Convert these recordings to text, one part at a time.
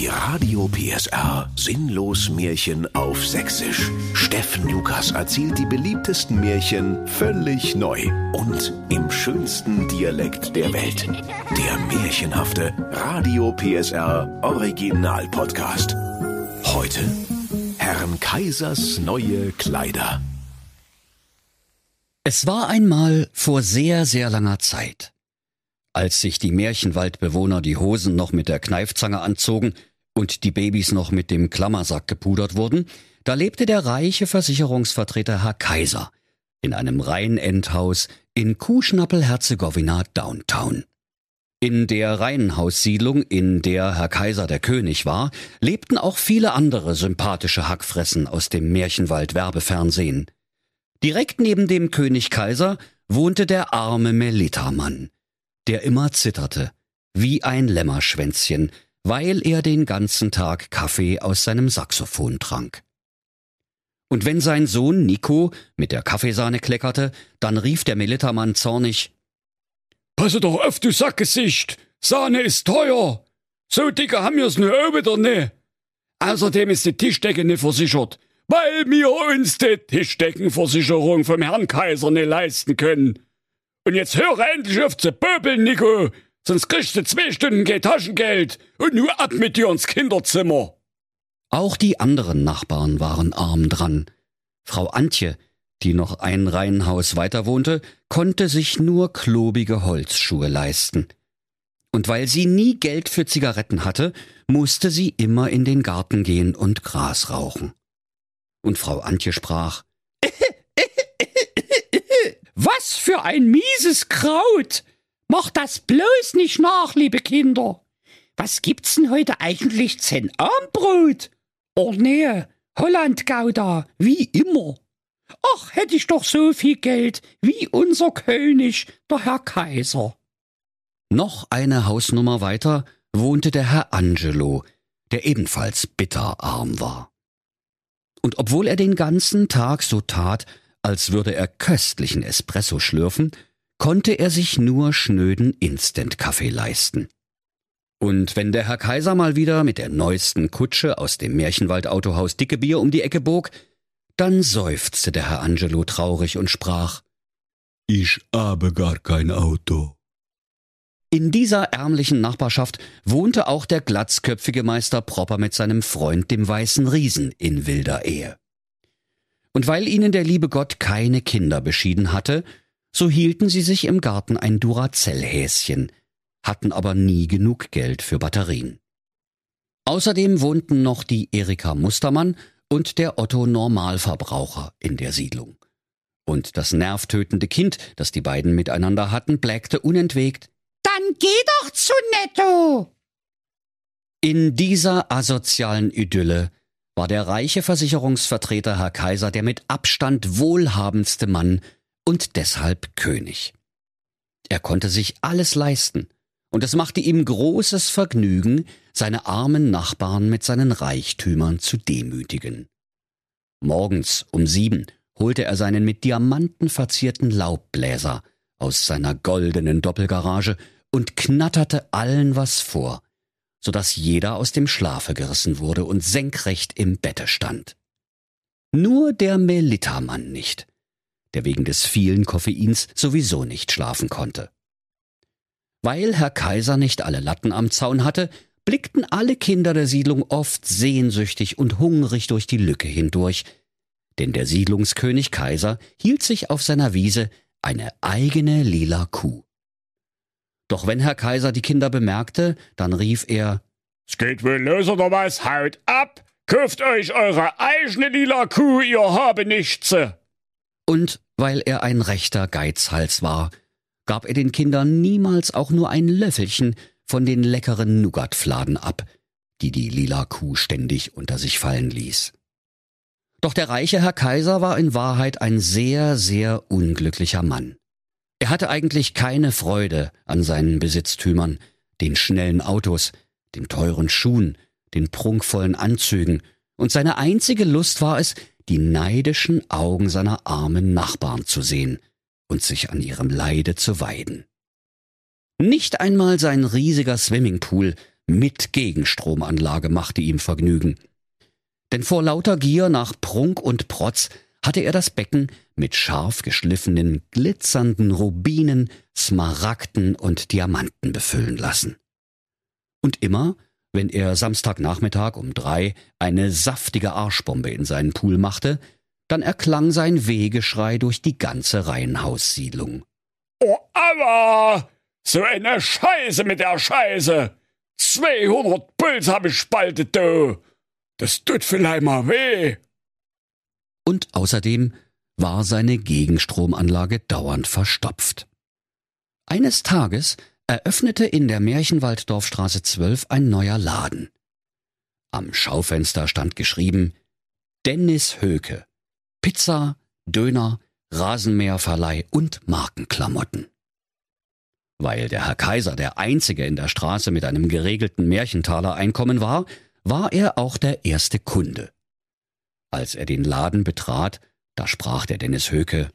Die Radio PSR Sinnlos Märchen auf Sächsisch. Steffen Lukas erzählt die beliebtesten Märchen völlig neu und im schönsten Dialekt der Welt. Der märchenhafte Radio PSR Original Podcast. Heute Herrn Kaisers neue Kleider. Es war einmal vor sehr, sehr langer Zeit. Als sich die Märchenwaldbewohner die Hosen noch mit der Kneifzange anzogen und die Babys noch mit dem Klammersack gepudert wurden, da lebte der reiche Versicherungsvertreter Herr Kaiser in einem Reihenendhaus in Kuhschnappel-Herzegowina Downtown. In der Reihenhaussiedlung, in der Herr Kaiser der König war, lebten auch viele andere sympathische Hackfressen aus dem Märchenwald Werbefernsehen. Direkt neben dem König Kaiser wohnte der arme Melita-Mann der immer zitterte, wie ein Lämmerschwänzchen, weil er den ganzen Tag Kaffee aus seinem Saxophon trank. Und wenn sein Sohn Nico mit der Kaffeesahne kleckerte, dann rief der Militermann zornig Passe doch auf, du Sackgesicht! Sahne ist teuer! So dicke haben wir's nur auch wieder ne! Außerdem ist die Tischdecke nicht versichert, weil wir uns die Tischdeckenversicherung vom Herrn Kaiser nicht leisten können. Und jetzt höre endlich auf zu pöbeln, Nico, sonst kriegst du zwei Stunden kein Taschengeld und nur ab mit dir ins Kinderzimmer. Auch die anderen Nachbarn waren arm dran. Frau Antje, die noch ein Reihenhaus weiter wohnte, konnte sich nur klobige Holzschuhe leisten. Und weil sie nie Geld für Zigaretten hatte, musste sie immer in den Garten gehen und Gras rauchen. Und Frau Antje sprach Was für ein mieses Kraut! Macht das bloß nicht nach, liebe Kinder! Was gibt's denn heute eigentlich zum Armbrot? Oh nee, Hollandgouda, wie immer. Ach, hätte ich doch so viel Geld wie unser König, der Herr Kaiser. Noch eine Hausnummer weiter wohnte der Herr Angelo, der ebenfalls bitterarm war. Und obwohl er den ganzen Tag so tat, als würde er köstlichen Espresso schlürfen, konnte er sich nur schnöden Instant-Kaffee leisten. Und wenn der Herr Kaiser mal wieder mit der neuesten Kutsche aus dem Märchenwald-Autohaus Dicke Bier um die Ecke bog, dann seufzte der Herr Angelo traurig und sprach Ich habe gar kein Auto. In dieser ärmlichen Nachbarschaft wohnte auch der glatzköpfige Meister Propper mit seinem Freund dem weißen Riesen in wilder Ehe. Und weil ihnen der liebe Gott keine Kinder beschieden hatte, so hielten sie sich im Garten ein Duracell-Häschen, hatten aber nie genug Geld für Batterien. Außerdem wohnten noch die Erika Mustermann und der Otto Normalverbraucher in der Siedlung. Und das nervtötende Kind, das die beiden miteinander hatten, blägte unentwegt Dann geh doch zu Netto. In dieser asozialen Idylle war der reiche Versicherungsvertreter Herr Kaiser der mit Abstand wohlhabendste Mann und deshalb König. Er konnte sich alles leisten, und es machte ihm großes Vergnügen, seine armen Nachbarn mit seinen Reichtümern zu demütigen. Morgens um sieben holte er seinen mit Diamanten verzierten Laubbläser aus seiner goldenen Doppelgarage und knatterte allen was vor, so dass jeder aus dem Schlafe gerissen wurde und senkrecht im Bette stand. Nur der Melita-Mann nicht, der wegen des vielen Koffeins sowieso nicht schlafen konnte. Weil Herr Kaiser nicht alle Latten am Zaun hatte, blickten alle Kinder der Siedlung oft sehnsüchtig und hungrig durch die Lücke hindurch, denn der Siedlungskönig Kaiser hielt sich auf seiner Wiese eine eigene lila Kuh. Doch wenn Herr Kaiser die Kinder bemerkte, dann rief er Es geht wohl los oder was? Haut ab! Kauft euch eure eigene lila Kuh, ihr habe nichts! Und weil er ein rechter Geizhals war, gab er den Kindern niemals auch nur ein Löffelchen von den leckeren Nougatfladen ab, die die lila Kuh ständig unter sich fallen ließ. Doch der reiche Herr Kaiser war in Wahrheit ein sehr, sehr unglücklicher Mann. Er hatte eigentlich keine Freude an seinen Besitztümern, den schnellen Autos, den teuren Schuhen, den prunkvollen Anzügen, und seine einzige Lust war es, die neidischen Augen seiner armen Nachbarn zu sehen und sich an ihrem Leide zu weiden. Nicht einmal sein riesiger Swimmingpool mit Gegenstromanlage machte ihm Vergnügen. Denn vor lauter Gier nach Prunk und Protz hatte er das Becken mit scharf geschliffenen, glitzernden Rubinen, Smaragden und Diamanten befüllen lassen. Und immer, wenn er Samstagnachmittag um drei eine saftige Arschbombe in seinen Pool machte, dann erklang sein Wehgeschrei durch die ganze Reihenhaussiedlung. Oh, aber! So eine Scheiße mit der Scheiße! 200 Puls hab ich spaltet, du! Das tut vielleicht mal weh! Und außerdem war seine Gegenstromanlage dauernd verstopft. Eines Tages eröffnete in der Märchenwalddorfstraße 12 ein neuer Laden. Am Schaufenster stand geschrieben Dennis Höke. Pizza, Döner, Rasenmäherverleih und Markenklamotten. Weil der Herr Kaiser der einzige in der Straße mit einem geregelten Märchentaler-Einkommen war, war er auch der erste Kunde. Als er den Laden betrat, da sprach der Dennis Höke.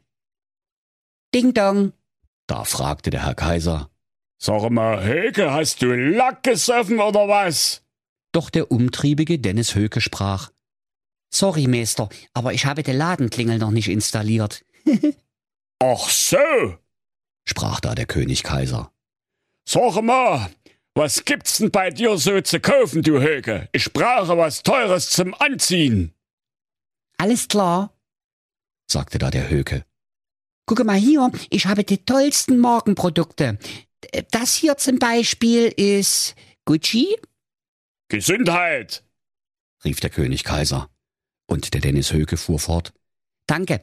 Ding dong! Da fragte der Herr Kaiser. Sag mal, Höke, hast du Lack gesoffen oder was? Doch der umtriebige Dennis Höke sprach. Sorry, Meister, aber ich habe die Ladenklingel noch nicht installiert. Ach so, sprach da der König Kaiser. Sag mal, was gibt's denn bei dir so zu kaufen, du Höke? Ich brauche was Teures zum Anziehen. Alles klar, sagte da der Höke. Gucke mal hier, ich habe die tollsten Markenprodukte. Das hier zum Beispiel ist Gucci. Gesundheit, rief der König Kaiser. Und der Dennis Höke fuhr fort. Danke.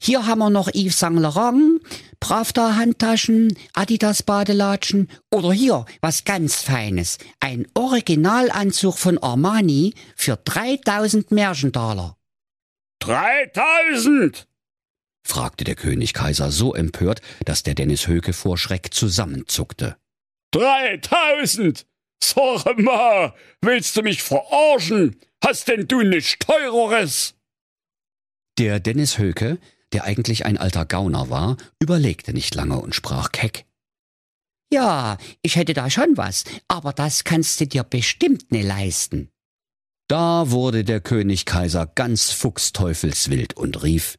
Hier haben wir noch Yves Saint Laurent, Pravda Handtaschen, Adidas Badelatschen oder hier was ganz Feines. Ein Originalanzug von Armani für 3000 Märchendaler. 3000? Fragte der König Kaiser so empört, dass der Dennis Höke vor Schreck zusammenzuckte. 3000? Sag mal, willst du mich verarschen? Hast denn du nichts Teureres? Der Dennis Höke, der eigentlich ein alter Gauner war, überlegte nicht lange und sprach keck. Ja, ich hätte da schon was, aber das kannst du dir bestimmt ne leisten. Da wurde der König Kaiser ganz fuchsteufelswild und rief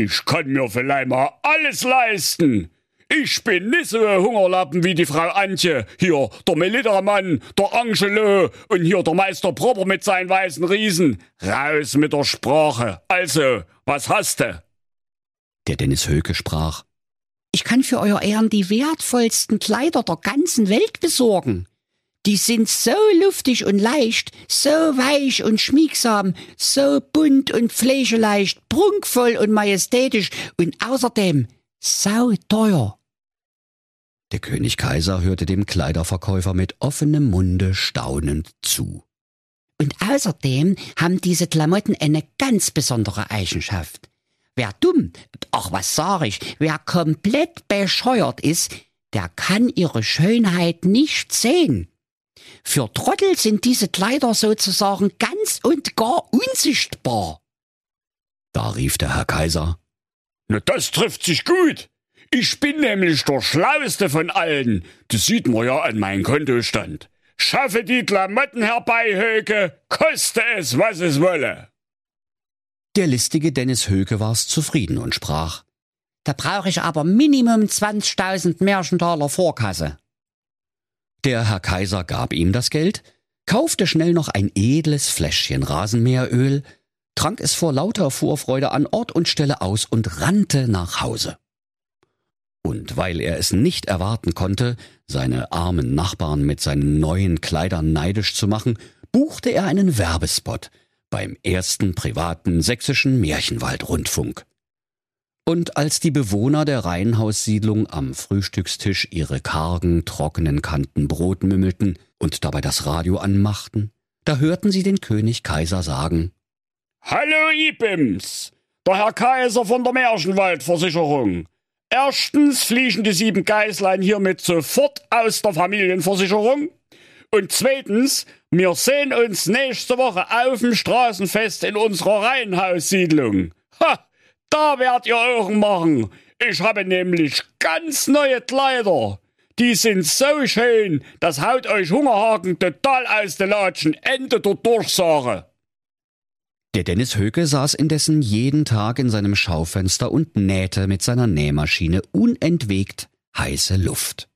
Ich kann mir vielleicht mal alles leisten. Ich bin nicht so ein Hungerlappen wie die Frau Antje. Hier der Militermann, der Angelo und hier der Meister Proper mit seinen weißen Riesen. Raus mit der Sprache. Also, was hast du? Der Dennis Höke sprach. Ich kann für euer Ehren die wertvollsten Kleider der ganzen Welt besorgen. Die sind so luftig und leicht, so weich und schmiegsam, so bunt und fleischeleicht, prunkvoll und majestätisch und außerdem sau teuer. Der König Kaiser hörte dem Kleiderverkäufer mit offenem Munde staunend zu. Und außerdem haben diese Klamotten eine ganz besondere Eigenschaft. Wer dumm, ach was sag ich, wer komplett bescheuert ist, der kann ihre Schönheit nicht sehen. Für Trottel sind diese Kleider sozusagen ganz und gar unsichtbar. Da rief der Herr Kaiser. Na, das trifft sich gut. Ich bin nämlich der Schlauste von allen. Das sieht man ja an meinem Kontostand. Schaffe die Klamotten herbei, Höke, koste es, was es wolle. Der listige Dennis Höke war's zufrieden und sprach. Da brauche ich aber Minimum 20.000 Märchentaler Vorkasse. Der Herr Kaiser gab ihm das Geld, kaufte schnell noch ein edles Fläschchen Rasenmäheröl, trank es vor lauter Vorfreude an Ort und Stelle aus und rannte nach Hause. Und weil er es nicht erwarten konnte, seine armen Nachbarn mit seinen neuen Kleidern neidisch zu machen, buchte er einen Werbespot beim ersten privaten sächsischen Märchenwaldrundfunk. Und als die Bewohner der Reihenhaussiedlung am Frühstückstisch ihre kargen, trockenen Kanten Brot mümmelten und dabei das Radio anmachten, da hörten sie den König Kaiser sagen Hallo Ibims, der Herr Kaiser von der Märchenwaldversicherung. Erstens fliegen die sieben Geißlein hiermit sofort aus der Familienversicherung. Und zweitens, wir sehen uns nächste Woche auf dem Straßenfest in unserer Reihenhaussiedlung. Ha, da werdet ihr Augen machen. Ich habe nämlich ganz neue Kleider. die sind so schön, das haut euch Hungerhaken total aus de Latschen, Ende der Durchsage. Der Dennis Höke saß indessen jeden Tag in seinem Schaufenster und nähte mit seiner Nähmaschine unentwegt heiße Luft.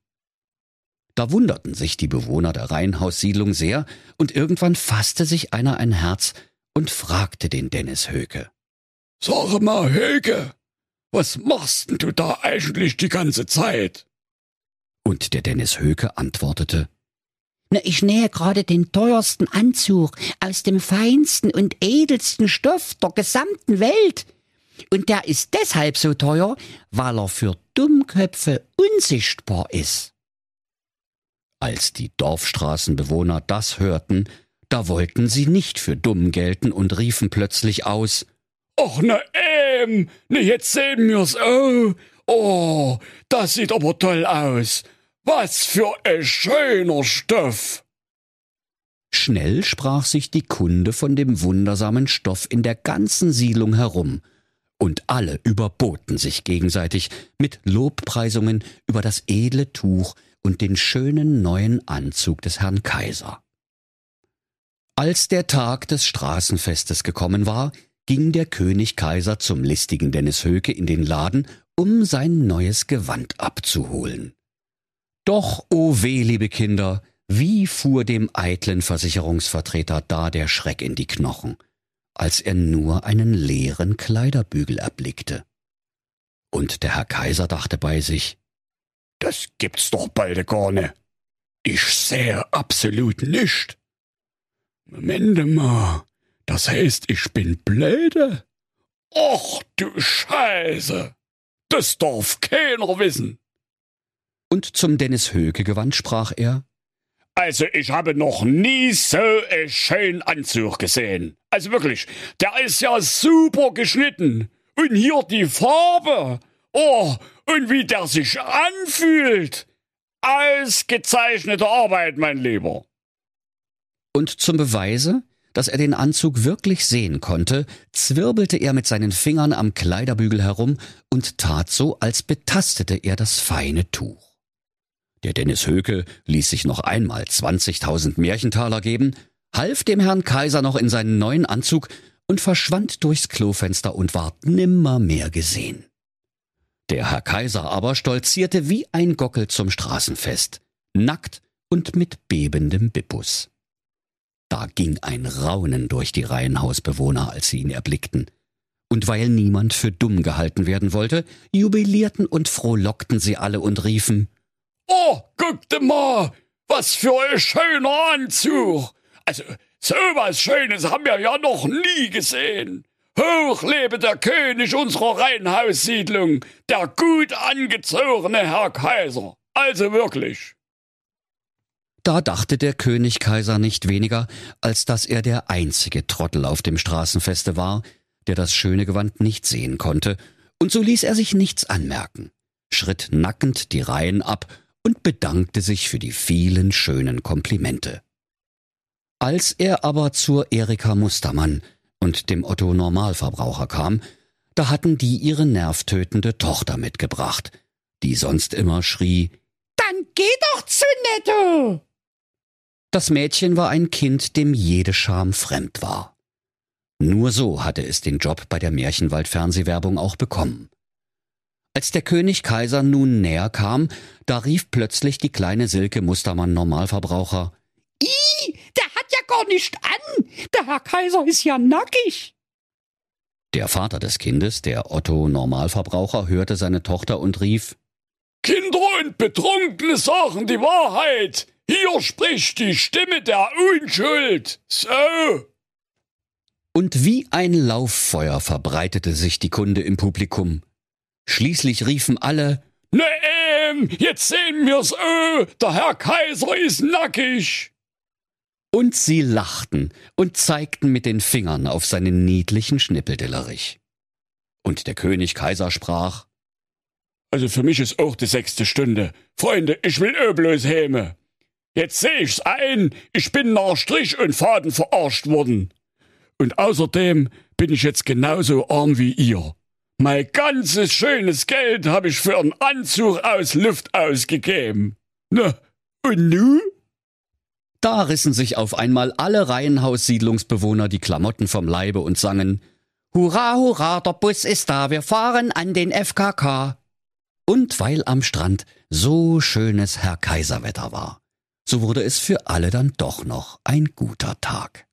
Da wunderten sich die Bewohner der Reihenhaussiedlung sehr, und irgendwann fasste sich einer ein Herz und fragte den Dennis Höke. Sag mal, Höke, was machst denn du da eigentlich die ganze Zeit? Und der Dennis Höke antwortete, na, ich nähe gerade den teuersten Anzug aus dem feinsten und edelsten Stoff der gesamten Welt. Und der ist deshalb so teuer, weil er für Dummköpfe unsichtbar ist. Als die Dorfstraßenbewohner das hörten, da wollten sie nicht für dumm gelten und riefen plötzlich aus Ach na ähm, ne jetzt sehen wir's oh. Oh, das sieht aber toll aus. Was für ein schöner Stoff! Schnell sprach sich die Kunde von dem wundersamen Stoff in der ganzen Siedlung herum, und alle überboten sich gegenseitig mit Lobpreisungen über das edle Tuch und den schönen neuen Anzug des Herrn Kaiser. Als der Tag des Straßenfestes gekommen war, ging der König Kaiser zum listigen Dennis Höke in den Laden, um sein neues Gewand abzuholen. Doch, o oh weh, liebe Kinder, wie fuhr dem eitlen Versicherungsvertreter da der Schreck in die Knochen, als er nur einen leeren Kleiderbügel erblickte. Und der Herr Kaiser dachte bei sich, das gibt's doch bald gar ne. Ich sehe absolut nicht. Moment mal, das heißt, ich bin blöde? Och, du Scheiße! Das darf keiner wissen. Und zum Dennis Höke gewandt sprach er, also ich habe noch nie so einen schönen Anzug gesehen. Also wirklich, der ist ja super geschnitten. Und hier die Farbe. Oh, und wie der sich anfühlt. Ausgezeichnete Arbeit, mein Lieber. Und zum Beweise, dass er den Anzug wirklich sehen konnte, zwirbelte er mit seinen Fingern am Kleiderbügel herum und tat so, als betastete er das feine Tuch. Der Dennis Höke ließ sich noch einmal 20.000 Märchentaler geben, half dem Herrn Kaiser noch in seinen neuen Anzug und verschwand durchs Klofenster und ward nimmermehr gesehen. Der Herr Kaiser aber stolzierte wie ein Gockel zum Straßenfest, nackt und mit bebendem Bippus. Da ging ein Raunen durch die Reihenhausbewohner, als sie ihn erblickten. Und weil niemand für dumm gehalten werden wollte, jubilierten und frohlockten sie alle und riefen Oh, guckte mal, was für ein schöner Anzug. Also, so was Schönes haben wir ja noch nie gesehen. Hoch lebe der König unserer Reihenhaussiedlung, der gut angezogene Herr Kaiser. Also wirklich. Da dachte der König Kaiser nicht weniger, als dass er der einzige Trottel auf dem Straßenfeste war, der das schöne Gewand nicht sehen konnte, und so ließ er sich nichts anmerken, schritt nackend die Reihen ab und bedankte sich für die vielen schönen Komplimente. Als er aber zur Erika Mustermann und dem Otto Normalverbraucher kam, da hatten die ihre nervtötende Tochter mitgebracht, die sonst immer schrie Dann geh doch zu Netto. Das Mädchen war ein Kind, dem jede Scham fremd war. Nur so hatte es den Job bei der Märchenwald-Fernsehwerbung auch bekommen. Als der König Kaiser nun näher kam, da rief plötzlich die kleine Silke Mustermann Normalverbraucher Ih, der hat ja gar nicht an. Der Herr Kaiser ist ja nackig. Der Vater des Kindes, der Otto Normalverbraucher, hörte seine Tochter und rief Kinder und Betrunkene sagen die Wahrheit. Hier spricht die Stimme der Unschuld. So. Und wie ein Lauffeuer verbreitete sich die Kunde im Publikum. Schließlich riefen alle Ne, ähm, jetzt sehen wir's, öh, der Herr Kaiser ist nackig. Und sie lachten und zeigten mit den Fingern auf seinen niedlichen Schnippeldillerich. Und der König Kaiser sprach, Also für mich ist auch die sechste Stunde. Freunde, ich will öh bloß häme. Jetzt seh ich's ein, ich bin nach Strich und Faden verarscht worden. Und außerdem bin ich jetzt genauso arm wie ihr. Mein ganzes schönes Geld habe ich für einen Anzug aus Luft ausgegeben. Na, und nu? Da rissen sich auf einmal alle Reihenhaus-Siedlungsbewohner die Klamotten vom Leibe und sangen Hurra, hurra, der Bus ist da, wir fahren an den FKK. Und weil am Strand so schönes Herr Kaiserwetter war, so wurde es für alle dann doch noch ein guter Tag.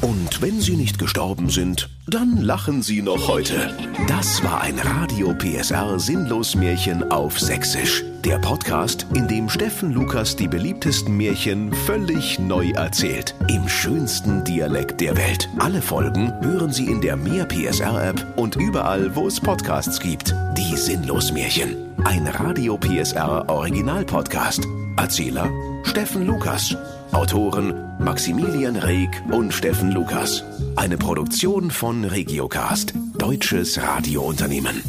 Und wenn sie nicht gestorben sind, dann lachen sie noch heute. Das war ein Radio PSR Sinnlos Märchen auf Sächsisch. Der Podcast, in dem Steffen Lukas die beliebtesten Märchen völlig neu erzählt. Im schönsten Dialekt der Welt. Alle Folgen hören Sie in der Mehr PSR App und überall, wo es Podcasts gibt. Die Sinnlos Märchen. Ein Radio PSR Original Podcast. Erzähler Steffen Lukas. Autoren Maximilian Reg und Steffen Lukas. Eine Produktion von Regiocast, deutsches Radiounternehmen.